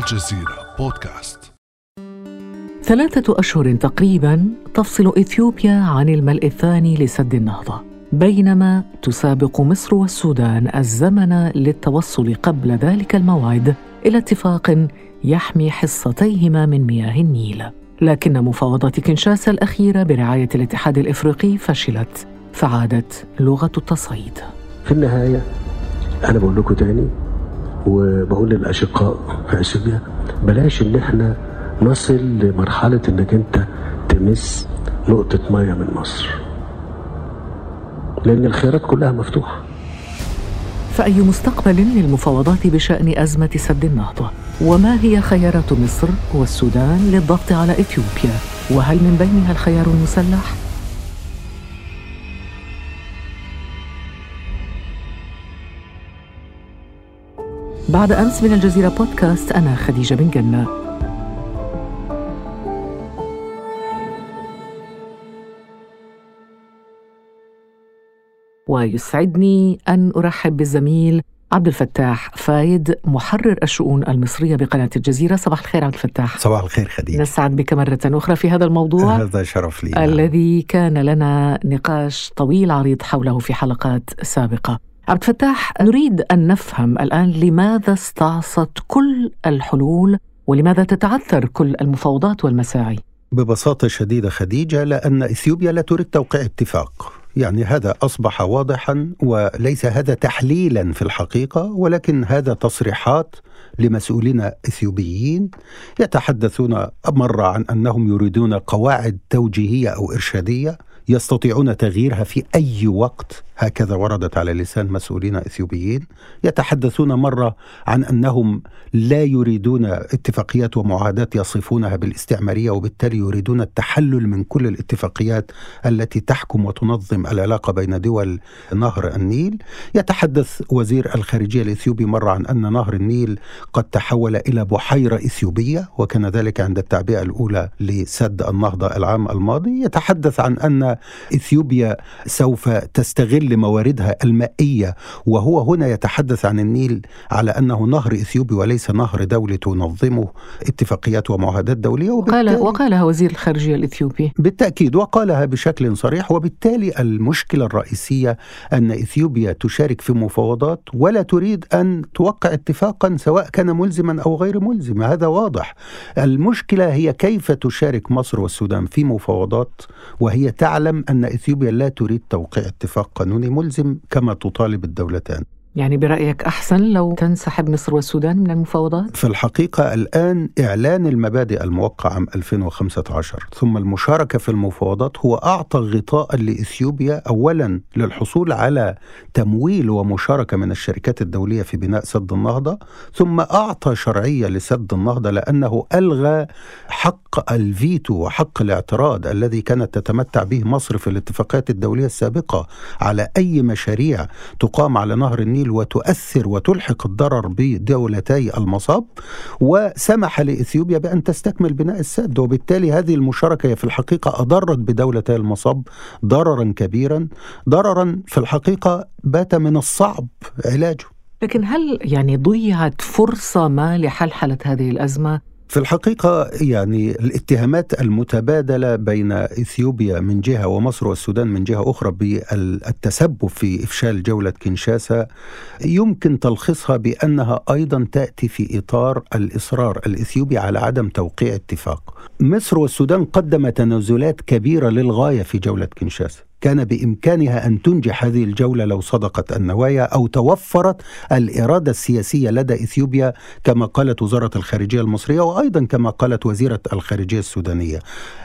الجزيرة بودكاست. ثلاثة أشهر تقريبا تفصل إثيوبيا عن الملء الثاني لسد النهضة بينما تسابق مصر والسودان الزمن للتوصل قبل ذلك الموعد إلى اتفاق يحمي حصتيهما من مياه النيل. لكن مفاوضات كنشاسا الأخيرة برعاية الاتحاد الإفريقي فشلت فعادت لغة التصعيد. في النهاية أنا بقول لكم تاني وبقول للأشقاء في أثيوبيا بلاش إن إحنا نصل لمرحلة إنك أنت تمس نقطة مية من مصر لأن الخيارات كلها مفتوحة فأي مستقبل للمفاوضات بشأن أزمة سد النهضة؟ وما هي خيارات مصر والسودان للضغط على إثيوبيا؟ وهل من بينها الخيار المسلح؟ بعد أمس من الجزيرة بودكاست أنا خديجة بن جنة. ويسعدني أن أرحب بالزميل عبد الفتاح فايد محرر الشؤون المصرية بقناة الجزيرة. صباح الخير عبد الفتاح. صباح الخير خديجة. نسعد بك مرة أخرى في هذا الموضوع. هذا شرف لي. الذي كان لنا نقاش طويل عريض حوله في حلقات سابقة. عبد الفتاح نريد أن نفهم الآن لماذا استعصت كل الحلول ولماذا تتعثر كل المفاوضات والمساعي. ببساطة شديدة خديجة لأن إثيوبيا لا تريد توقيع اتفاق. يعني هذا أصبح واضحا وليس هذا تحليلا في الحقيقة ولكن هذا تصريحات لمسؤولين إثيوبيين يتحدثون مرة عن أنهم يريدون قواعد توجيهية أو إرشادية يستطيعون تغييرها في أي وقت. هكذا وردت على لسان مسؤولين إثيوبيين يتحدثون مرة عن أنهم لا يريدون اتفاقيات ومعاهدات يصفونها بالاستعمارية وبالتالي يريدون التحلل من كل الاتفاقيات التي تحكم وتنظم العلاقة بين دول نهر النيل. يتحدث وزير الخارجية الإثيوبي مرة عن أن نهر النيل قد تحول إلى بحيرة إثيوبية وكان ذلك عند التعبئة الأولى لسد النهضة العام الماضي. يتحدث عن أن إثيوبيا سوف تستغل لمواردها المائية. وهو هنا يتحدث عن النيل على أنه نهر إثيوبي وليس نهر دولي تنظمه. اتفاقيات ومعاهدات دولية وقال وقالها وزير الخارجية الإثيوبي. بالتأكيد وقالها بشكل صريح. وبالتالي المشكلة الرئيسية أن إثيوبيا تشارك في مفاوضات ولا تريد أن توقع اتفاقا سواء كان ملزما أو غير ملزم. هذا واضح. المشكلة هي كيف تشارك مصر والسودان في مفاوضات. وهي تعلم أن إثيوبيا لا تريد توقيع اتفاق قانوني. قانوني ملزم كما تطالب الدولتان. يعني برأيك أحسن لو تنسحب مصر والسودان من المفاوضات؟ في الحقيقة الآن إعلان المبادئ الموقع عام 2015 ثم المشاركة في المفاوضات هو أعطى غطاء لإثيوبيا أولا للحصول على تمويل ومشاركة من الشركات الدولية في بناء سد النهضة ثم أعطى شرعية لسد النهضة لأنه ألغى حق الفيتو وحق الاعتراض الذي كانت تتمتع به مصر في الاتفاقات الدولية السابقة على أي مشاريع تقام على نهر النيل وتؤثر وتلحق الضرر بدولتي المصاب وسمح لإثيوبيا بأن تستكمل بناء السد. وبالتالي هذه المشاركة هي في الحقيقة أضرت بدولتي المصاب ضررا كبيرا ضررا في الحقيقة بات من الصعب علاجه. لكن هل يعني ضيعت فرصة ما لحلحلة هذه الأزمة؟ في الحقيقة يعني الاتهامات المتبادلة بين إثيوبيا من جهة ومصر والسودان من جهة أخرى بالتسبب في إفشال جولة كينشاسا يمكن تلخيصها بأنها أيضا تأتي في إطار الإصرار الإثيوبي على عدم توقيع اتفاق. مصر والسودان قدم تنازلات كبيرة للغاية في جولة كينشاسا. كان بإمكانها أن تنجح هذه الجولة لو صدقت النوايا أو توفرت الإرادة السياسية لدى إثيوبيا كما قالت وزارة الخارجية المصرية وأيضا كما قالت وزيرة الخارجية السودانية.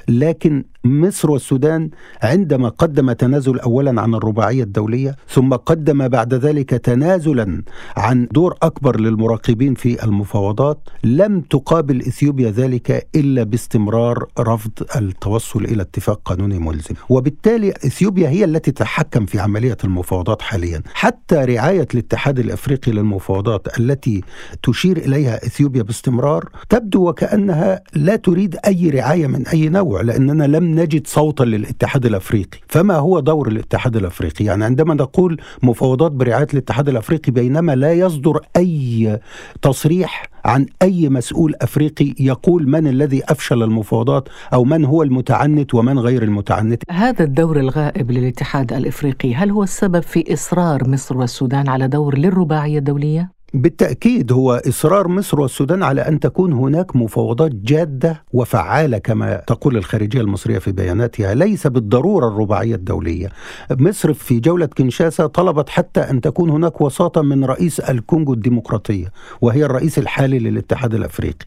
لكن مصر والسودان عندما قدم تنازل اولا عن الرباعية الدولية ثم قدم بعد ذلك تنازلا عن دور أكبر للمراقبين في المفاوضات لم تقابل إثيوبيا ذلك إلا باستمرار رفض التوصل إلى اتفاق قانوني ملزم. وبالتالي إثيوبيا هي التي تتحكم في عملية المفاوضات حاليا. حتى رعاية الاتحاد الأفريقي للمفاوضات التي تشير إليها إثيوبيا باستمرار تبدو وكأنها لا تريد أي رعاية من أي نوع لأننا لم نجد صوتا للاتحاد الأفريقي، فما هو دور الاتحاد الأفريقي؟ يعني عندما نقول مفاوضات برعاية الاتحاد الأفريقي بينما لا يصدر أي تصريح عن أي مسؤول أفريقي يقول من الذي أفشل المفاوضات أو من هو المتعنت ومن غير المتعنت. هذا الدور الغائب للاتحاد الإفريقي هل هو السبب في إصرار مصر والسودان على دور للرباعية الدولية؟ بالتأكيد هو إصرار مصر والسودان على أن تكون هناك مفاوضات جادة وفعالة كما تقول الخارجية المصرية في بياناتها ليس بالضرورة الرباعية الدولية. مصر في جولة كنشاسا طلبت حتى أن تكون هناك وساطة من رئيس الكونغو الديمقراطية وهي الرئيس الحالي للاتحاد الأفريقي.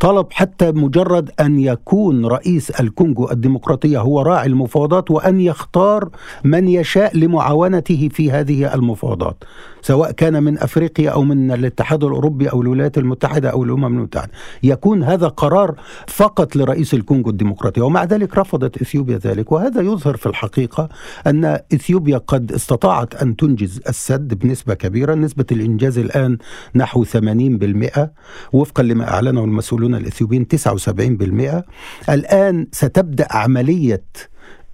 طلب حتى مجرد أن يكون رئيس الكونغو الديمقراطية هو راعي المفاوضات وأن يختار من يشاء لمعاونته في هذه المفاوضات. سواء كان من أفريقيا أو من الاتحاد الأوروبي أو الولايات المتحدة أو الأمم المتحدة. يكون هذا قرار فقط لرئيس الكونغو الديمقراطيه ومع ذلك رفضت إثيوبيا ذلك. وهذا يظهر في الحقيقة أن إثيوبيا قد استطاعت أن تنجز السد بنسبة كبيرة. نسبة الإنجاز الآن نحو 80% وفقا لما أعلنه المسؤولون الإثيوبيين 79% الآن ستبدأ عملية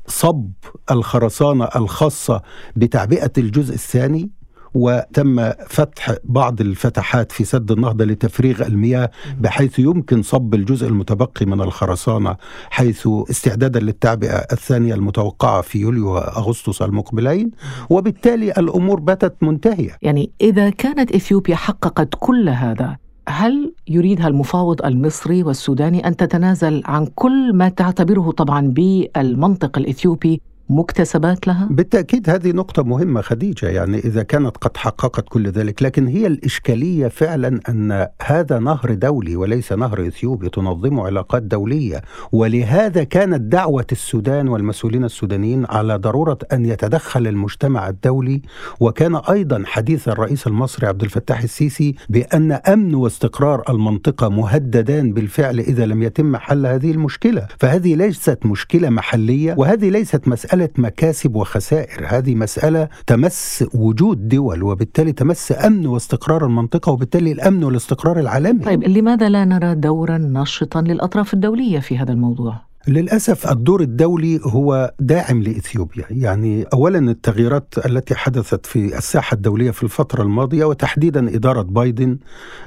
صب الخرسانة الخاصة بتعبئة الجزء الثاني. وتم فتح بعض الفتحات في سد النهضة لتفريغ المياه بحيث يمكن صب الجزء المتبقي من الخرسانة حيث استعدادا للتعبئة الثانية المتوقعة في يوليو وأغسطس المقبلين. وبالتالي الأمور باتت منتهية. يعني إذا كانت إثيوبيا حققت كل هذا هل يريدها المفاوض المصري والسوداني أن تتنازل عن كل ما تعتبره طبعا بالمنطق الإثيوبي مكتسبات لها؟ بالتأكيد هذه نقطة مهمة خديجة يعني إذا كانت قد حققت كل ذلك لكن هي الإشكالية فعلا أن هذا نهر دولي وليس نهر إثيوبي تنظم علاقات دولية ولهذا كانت دعوة السودان والمسؤولين السودانيين على ضرورة أن يتدخل المجتمع الدولي وكان أيضا حديث الرئيس المصري عبد الفتاح السيسي بأن أمن واستقرار المنطقة مهددان بالفعل إذا لم يتم حل هذه المشكلة فهذه ليست مشكلة محلية وهذه ليست مسألة مسألة مكاسب وخسائر. هذه مسألة تمس وجود دول وبالتالي تمس أمن واستقرار المنطقة وبالتالي الأمن والاستقرار العالمي. طيب لماذا لا نرى دورا نشطا للأطراف الدولية في هذا الموضوع؟ للأسف الدور الدولي هو داعم لإثيوبيا. يعني أولا التغييرات التي حدثت في الساحة الدولية في الفترة الماضية وتحديدا إدارة بايدن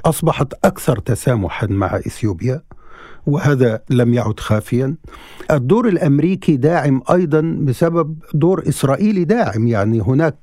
أصبحت أكثر تسامحا مع إثيوبيا. وهذا لم يعد خافيا. الدور الأمريكي داعم أيضا بسبب دور إسرائيلي داعم يعني هناك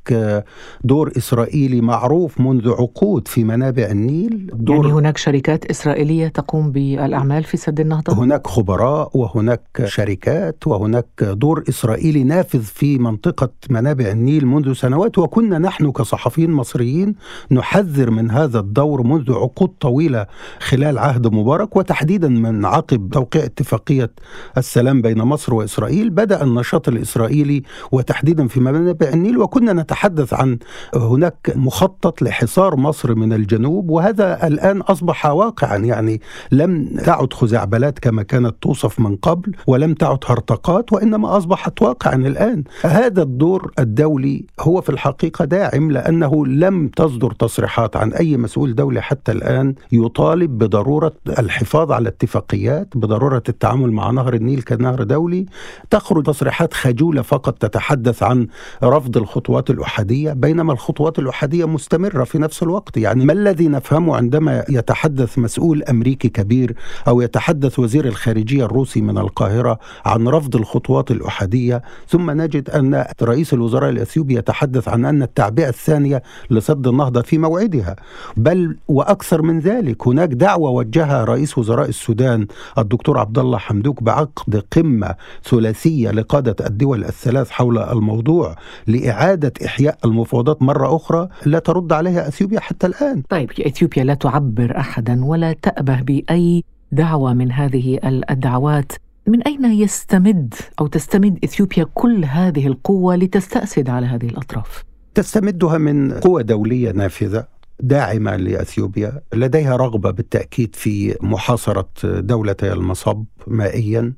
دور إسرائيلي معروف منذ عقود في منابع النيل. دور يعني هناك شركات إسرائيلية تقوم بالأعمال في سد النهضة؟ هناك خبراء وهناك شركات وهناك دور إسرائيلي نافذ في منطقة منابع النيل منذ سنوات. وكنا نحن كصحفيين مصريين نحذر من هذا الدور منذ عقود طويلة خلال عهد مبارك وتحديدا من عقب توقيع اتفاقية السلام بين مصر وإسرائيل بدأ النشاط الإسرائيلي وتحديدا في منابع النيل وكنا نتحدث عن هناك مخطط لحصار مصر من الجنوب وهذا الآن أصبح واقعا يعني لم تعد خزعبلات كما كانت توصف من قبل ولم تعد هرطقات وإنما أصبحت واقعا الآن. هذا الدور الدولي هو في الحقيقة داعم لأنه لم تصدر تصريحات عن أي مسؤول دولي حتى الآن يطالب بضرورة الحفاظ على اتفاقية. الاتفاقيات بضرورة التعامل مع نهر النيل كنهر دولي تخرج تصريحات خجولة فقط تتحدث عن رفض الخطوات الأحادية بينما الخطوات الأحادية مستمرة في نفس الوقت. يعني ما الذي نفهمه عندما يتحدث مسؤول أمريكي كبير أو يتحدث وزير الخارجية الروسي من القاهرة عن رفض الخطوات الأحادية؟ ثم نجد أن رئيس الوزراء الإثيوبي يتحدث عن أن التعبئة الثانية لسد النهضة في موعدها. بل وأكثر من ذلك هناك دعوة وجهها رئيس وزراء السودان الدكتور عبد الله حمدوك بعقد قمة ثلاثية لقادة الدول الثلاث حول الموضوع لإعادة إحياء المفاوضات مرة أخرى لا ترد عليها إثيوبيا حتى الآن. طيب إثيوبيا لا تعبر احدا ولا تأبه بأي دعوة من هذه الدعوات من أين يستمد أو تستمد إثيوبيا كل هذه القوة لتستأسد على هذه الأطراف؟ تستمدها من قوى دولية نافذة داعمة لأثيوبيا لديها رغبة بالتأكيد في محاصرة دولتي المصب مائيا.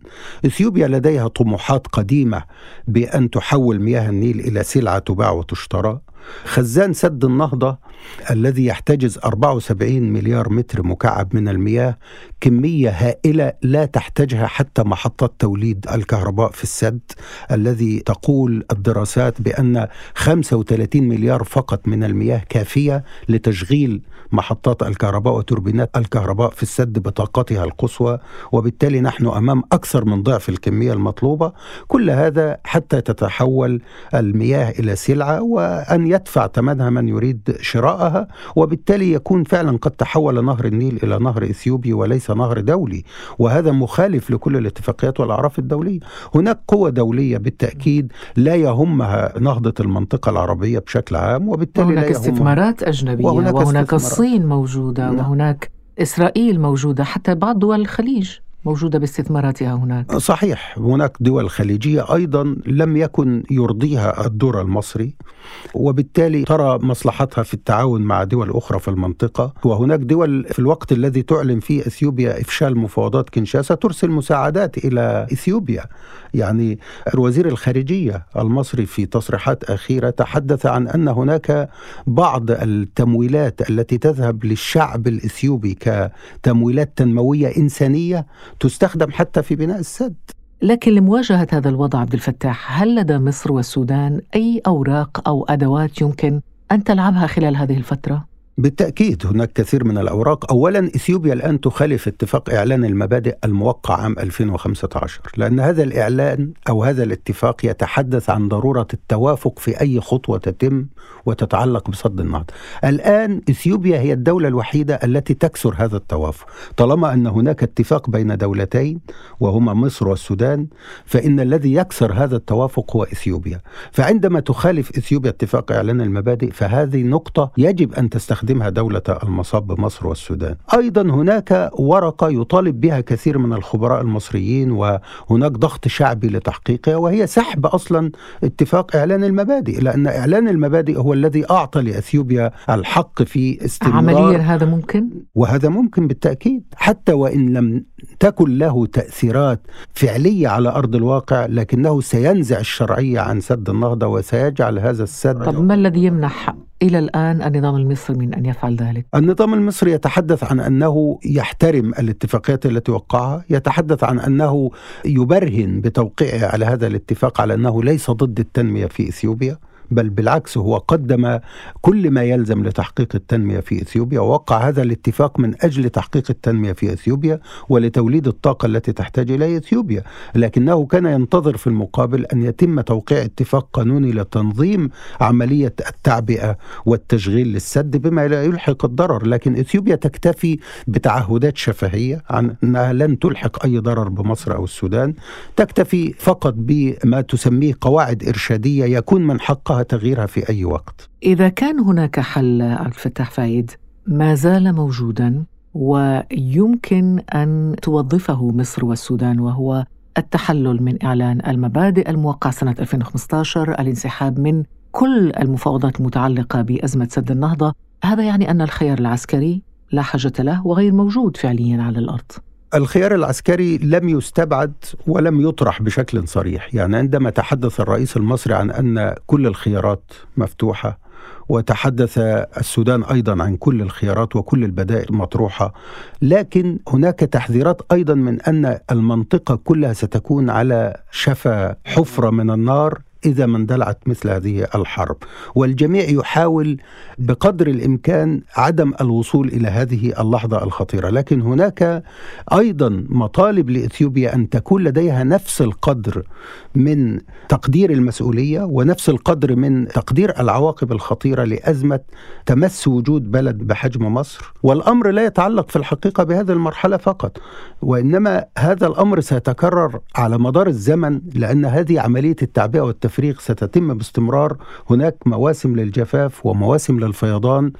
إثيوبيا لديها طموحات قديمة بأن تحول مياه النيل إلى سلعة تباع وتشترى. خزان سد النهضة الذي يحتجز 74 مليار متر مكعب من المياه كمية هائلة لا تحتاجها حتى محطات توليد الكهرباء في السد الذي تقول الدراسات بأن 35 مليار فقط من المياه كافية لتشغيل محطات الكهرباء وتوربينات الكهرباء في السد بطاقتها القصوى وبالتالي نحن أمام أكثر من ضعف الكمية المطلوبة. كل هذا حتى تتحول المياه إلى سلعة وأن يدفع ثمنها من يريد شراءها وبالتالي يكون فعلا قد تحول نهر النيل إلى نهر إثيوبي وليس نهر دولي وهذا مخالف لكل الاتفاقيات والأعراف الدولية هناك قوى دولية بالتأكيد لا يهمها نهضة المنطقة العربية بشكل عام وبالتالي وهناك لا استثمارات أجنبية وهناك وهناك استثمارات. الصين موجودة نعم. وهناك إسرائيل موجودة حتى بعض دول الخليج موجودة باستثماراتها هناك. صحيح هناك دول خليجية أيضا لم يكن يرضيها الدور المصري وبالتالي ترى مصلحتها في التعاون مع دول أخرى في المنطقة. وهناك دول في الوقت الذي تعلن فيه إثيوبيا إفشال مفاوضات كينشاسا ترسل مساعدات إلى إثيوبيا. يعني وزير الخارجية المصري في تصريحات أخيرة تحدث عن أن هناك بعض التمويلات التي تذهب للشعب الإثيوبي كتمويلات تنموية إنسانية تستخدم حتى في بناء السد. لكن لمواجهة هذا الوضع عبد الفتاح هل لدى مصر والسودان أي أوراق أو أدوات يمكن أن تلعبها خلال هذه الفترة؟ بالتأكيد هناك كثير من الأوراق. أولا إثيوبيا الآن تخالف اتفاق إعلان المبادئ الموقع عام 2015 لأن هذا الإعلان أو هذا الاتفاق يتحدث عن ضرورة التوافق في أي خطوة تتم وتتعلق بصد النهضة. الآن إثيوبيا هي الدولة الوحيدة التي تكسر هذا التوافق. طالما أن هناك اتفاق بين دولتين وهما مصر والسودان فإن الذي يكسر هذا التوافق هو إثيوبيا. فعندما تخالف إثيوبيا اتفاق إعلان المبادئ فهذه نقطة يجب أن تستخدمها دولة المصاب بمصر والسودان. أيضا هناك ورقة يطالب بها كثير من الخبراء المصريين وهناك ضغط شعبي لتحقيقها وهي سحب أصلا اتفاق إعلان المبادئ لأن إعلان المبادئ هو الذي أعطى لأثيوبيا الحق في استمرار. عمليا هذا ممكن؟ وهذا ممكن بالتأكيد حتى وإن لم تكن له تأثيرات فعلية على أرض الواقع لكنه سينزع الشرعية عن سد النهضة وسيجعل هذا السد طب ما الذي يمنح إلى الآن النظام المصري من أن يفعل ذلك؟ النظام المصري يتحدث عن أنه يحترم الاتفاقات التي وقعها، يتحدث عن أنه يبرهن بتوقيعه على هذا الاتفاق على أنه ليس ضد التنمية في إثيوبيا، بل بالعكس هو قدم كل ما يلزم لتحقيق التنمية في إثيوبيا ووقع هذا الاتفاق من أجل تحقيق التنمية في إثيوبيا ولتوليد الطاقة التي تحتاج اليها إثيوبيا، لكنه كان ينتظر في المقابل أن يتم توقيع اتفاق قانوني لتنظيم عملية التعبئة والتشغيل للسد بما لا يلحق الضرر، لكن إثيوبيا تكتفي بتعهدات شفهية عن انها لن تلحق أي ضرر بمصر أو السودان، تكتفي فقط بما تسميه قواعد إرشادية يكون من حقها تغييرها في أي وقت. إذا كان هناك حل عبد الفتاح فايد ما زال موجودا ويمكن أن توظفه مصر والسودان وهو التحلل من إعلان المبادئ الموقع سنة 2015 الانسحاب من كل المفاوضات المتعلقة بأزمة سد النهضة هذا يعني أن الخيار العسكري لا حاجة له وغير موجود فعليا على الأرض الخيار العسكري لم يستبعد ولم يطرح بشكل صريح. يعني عندما تحدث الرئيس المصري عن أن كل الخيارات مفتوحة وتحدث السودان أيضا عن كل الخيارات وكل البدائل مطروحة لكن هناك تحذيرات أيضا من أن المنطقة كلها ستكون على شفا حفرة من النار إذا ما اندلعت مثل هذه الحرب. والجميع يحاول بقدر الإمكان عدم الوصول إلى هذه اللحظة الخطيرة. لكن هناك أيضا مطالب لإثيوبيا أن تكون لديها نفس القدر من تقدير المسؤولية ونفس القدر من تقدير العواقب الخطيرة لأزمة تمس وجود بلد بحجم مصر. والأمر لا يتعلق في الحقيقة بهذه المرحلة فقط وإنما هذا الأمر سيتكرر على مدار الزمن لأن هذه عملية التعبئة والتفريغ ستتم باستمرار. هناك مواسم للجفاف ومواسم للفيضان.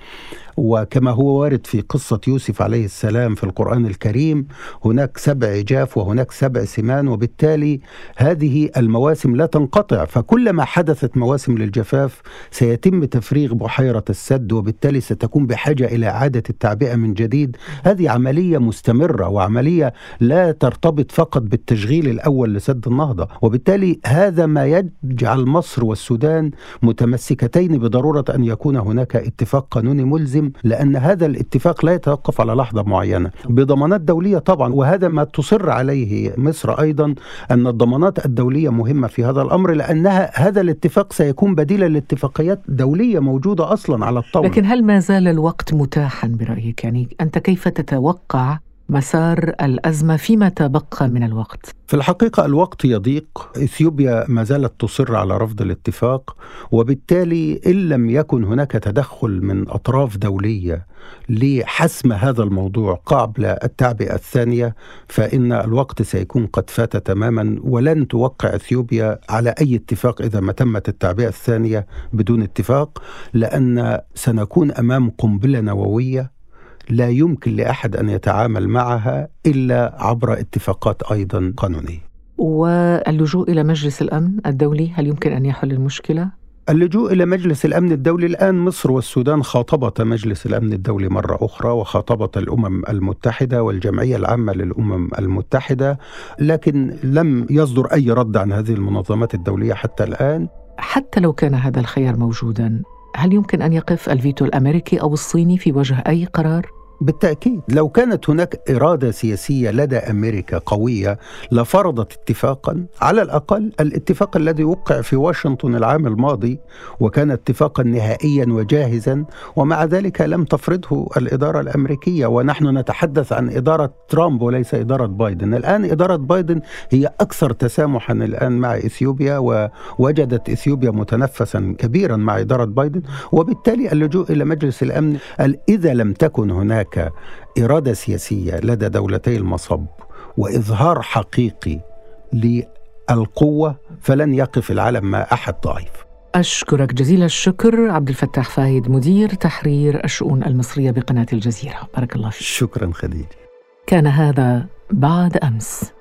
وكما هو وارد في قصة يوسف عليه السلام في القرآن الكريم هناك سبع جاف وهناك سبع سمان وبالتالي هذه المواسم لا تنقطع. فكلما حدثت مواسم للجفاف سيتم تفريغ بحيرة السد وبالتالي ستكون بحاجة إلى إعادة التعبئة من جديد. هذه عملية مستمرة وعملية لا ترتبط فقط بالتشغيل الأول لسد النهضة. وبالتالي هذا ما جعل مصر والسودان متمسكتين بضرورة أن يكون هناك اتفاق قانوني ملزم لأن هذا الاتفاق لا يتوقف على لحظة معينة. بضمانات دولية طبعا وهذا ما تصر عليه مصر أيضا أن الضمانات الدولية مهمة في هذا الأمر لأنها هذا الاتفاق سيكون بديلا لاتفاقيات دولية موجودة أصلا على الطاولة. لكن هل ما زال الوقت متاحا برأيك؟ يعني أنت كيف تتوقع مسار الأزمة فيما تبقى من الوقت. في الحقيقة الوقت يضيق إثيوبيا ما زالت تصر على رفض الاتفاق وبالتالي إن لم يكن هناك تدخل من أطراف دولية لحسم هذا الموضوع قبل التعبئة الثانية فإن الوقت سيكون قد فات تماما ولن توقع إثيوبيا على أي اتفاق إذا ما تمت التعبئة الثانية بدون اتفاق لأن سنكون أمام قنبلة نووية لا يمكن لأحد أن يتعامل معها إلا عبر اتفاقات أيضا قانونية. واللجوء إلى مجلس الأمن الدولي هل يمكن أن يحل المشكلة؟ اللجوء إلى مجلس الأمن الدولي الآن مصر والسودان خاطبتا مجلس الأمن الدولي مرة أخرى وخاطبتا الأمم المتحدة والجمعية العامة للأمم المتحدة لكن لم يصدر أي رد عن هذه المنظمات الدولية حتى الآن. حتى لو كان هذا الخيار موجودا هل يمكن أن يقف الفيتو الأمريكي أو الصيني في وجه أي قرار؟ بالتأكيد لو كانت هناك إرادة سياسية لدى أمريكا قوية لفرضت اتفاقا على الأقل الاتفاق الذي وقع في واشنطن العام الماضي وكان اتفاقا نهائيا وجاهزا ومع ذلك لم تفرضه الإدارة الأمريكية ونحن نتحدث عن إدارة ترامب وليس إدارة بايدن. الآن إدارة بايدن هي أكثر تسامحا الآن مع إثيوبيا ووجدت إثيوبيا متنفسا كبيرا مع إدارة بايدن وبالتالي اللجوء إلى مجلس الأمن إذا لم تكن هناك هناك إرادة سياسية لدى دولتي المصب وإظهار حقيقي للقوة فلن يقف العالم مع أحد ضعيف. أشكرك جزيل الشكر عبد الفتاح فايد مدير تحرير الشؤون المصرية بقناة الجزيرة. بارك الله فيك. شكرا خديجة. كان هذا بعد أمس.